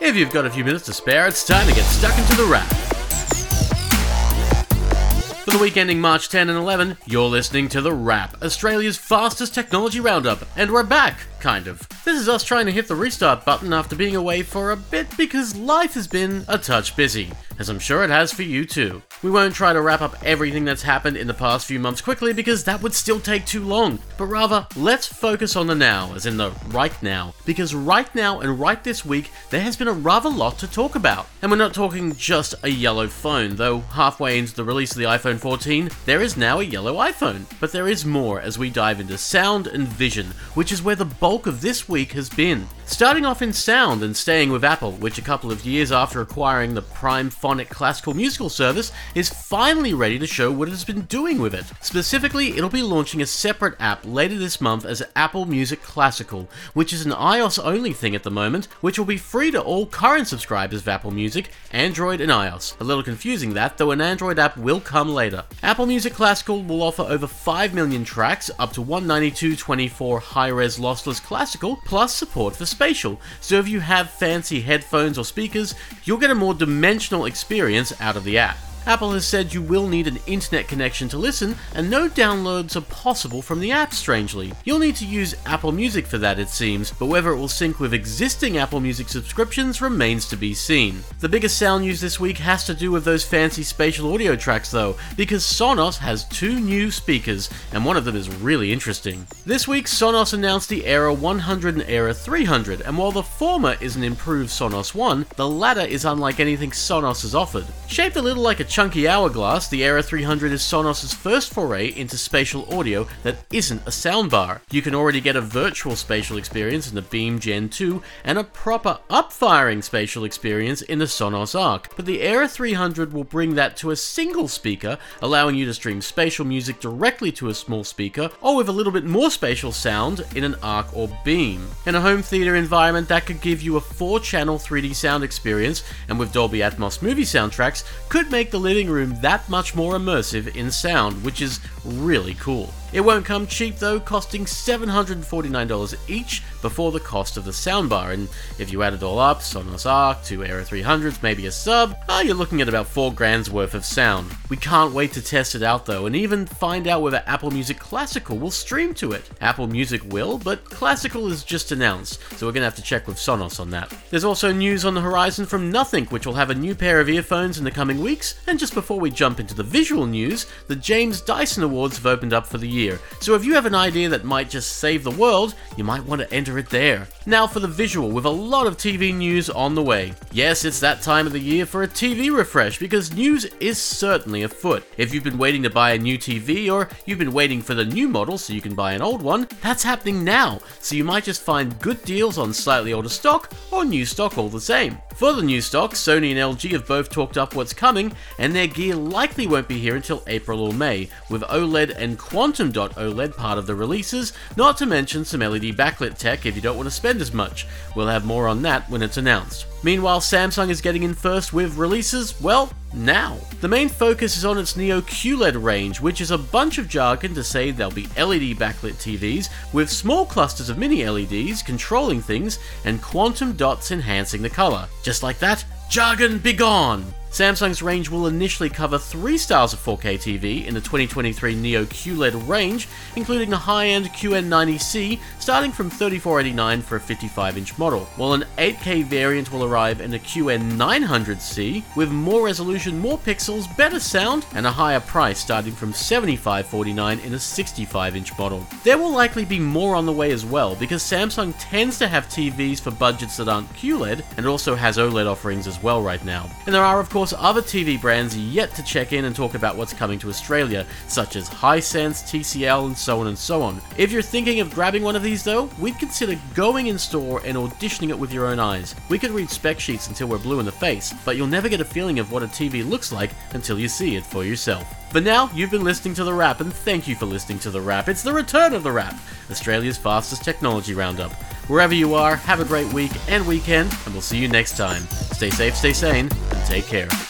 If you've got a few minutes to spare, it's time to get stuck into the wrap. For the week ending March 10 and 11, you're listening to The Wrap, Australia's fastest technology roundup, and we're back, kind of. This is us trying to hit the restart button after being away for a bit because life has been a touch busy, as I'm sure it has for you too. We won't try to wrap up everything that's happened in the past few months quickly because that would still take too long, but rather, let's focus on the now, as in the right now, because right now and right this week, there has been a rather lot to talk about. And we're not talking just a yellow phone, though halfway into the release of the iPhone 14, there is now a yellow iPhone. But there is more as we dive into sound and vision, which is where the bulk of this week has been. Starting off in sound and staying with Apple, which a couple of years after acquiring the Primephonic classical musical service is finally ready to show what it has been doing with it. Specifically, it'll be launching a separate app later this month as Apple Music Classical, which is an iOS only thing at the moment, which will be free to all current subscribers of Apple Music, Android and iOS. A little confusing that, though an Android app will come later. Apple Music Classical will offer over 5 million tracks, up to 192.24 high-res lossless classical, plus support for spatial. So if you have fancy headphones or speakers, you'll get a more dimensional experience out of the app. Apple has said you will need an internet connection to listen, and no downloads are possible from the app, strangely. You'll need to use Apple Music for that, it seems, but whether it will sync with existing Apple Music subscriptions remains to be seen. The biggest sound news this week has to do with those fancy spatial audio tracks, though, because Sonos has two new speakers, and one of them is really interesting. This week, Sonos announced the Era 100 and Era 300, and while the former is an improved Sonos One, the latter is unlike anything Sonos has offered. Shaped a little like a chunky hourglass, the Era 300 is Sonos' first foray into spatial audio that isn't a soundbar. You can already get a virtual spatial experience in the Beam Gen 2 and a proper up-firing spatial experience in the Sonos Arc, but the Era 300 will bring that to a single speaker, allowing you to stream spatial music directly to a small speaker, or with a little bit more spatial sound in an Arc or Beam. In a home theater environment, that could give you a 4-channel 3D sound experience, and with Dolby Atmos movie soundtracks, could make the living room that much more immersive in sound, which is really cool. It won't come cheap though, costing $749 each before the cost of the soundbar, and if you add it all up, Sonos Arc, two Era 300s, maybe a sub, ah, you're looking at about 4 grand's worth of sound. We can't wait to test it out though, and even find out whether Apple Music Classical will stream to it. Apple Music will, but Classical is just announced, so we're gonna have to check with Sonos on that. There's also news on the horizon from Nothing, which will have a new pair of earphones in the coming weeks, and just before we jump into the visual news, the James Dyson Awards have opened up for the year, so if you have an idea that might just save the world, you might want to enter it there. Now for the visual, with a lot of TV news on the way. Yes, it's that time of the year for a TV refresh because news is certainly afoot. If you've been waiting to buy a new TV or you've been waiting for the new model so you can buy an old one, that's happening now, so you might just find good deals on slightly older stock or new stock all the same. For the new stock, Sony and LG have both talked up what's coming, and their gear likely won't be here until April or May, with OLED and Quantum OLED part of the releases, not to mention some LED backlit tech if you don't want to spend as much. We'll have more on that when it's announced. Meanwhile, Samsung is getting in first with releases, well, now. The main focus is on its Neo QLED range, which is a bunch of jargon to say there'll be LED backlit TVs with small clusters of mini LEDs controlling things and quantum dots enhancing the color. Just like that, jargon be gone! Samsung's range will initially cover three styles of 4K TV in the 2023 Neo QLED range, including the high-end QN90C starting from 3489 for a 55-inch model, while an 8K variant will arrive in the QN900C with more resolution, more pixels, better sound, and a higher price starting from 7549 in a 65-inch model. There will likely be more on the way as well because Samsung tends to have TVs for budgets that aren't QLED and also has OLED offerings as well right now. And there are of course other TV brands yet to check in and talk about what's coming to Australia, such as Hisense, TCL, and so on and so on. If you're thinking of grabbing one of these though, we'd consider going in store and auditioning it with your own eyes. We could read spec sheets until we're blue in the face, but you'll never get a feeling of what a TV looks like until you see it for yourself. But now, you've been listening to The Wrap, and thank you for listening to The Wrap. It's the return of The Wrap, Australia's fastest technology roundup. Wherever you are, have a great week and weekend, and we'll see you next time. Stay safe, stay sane, take care.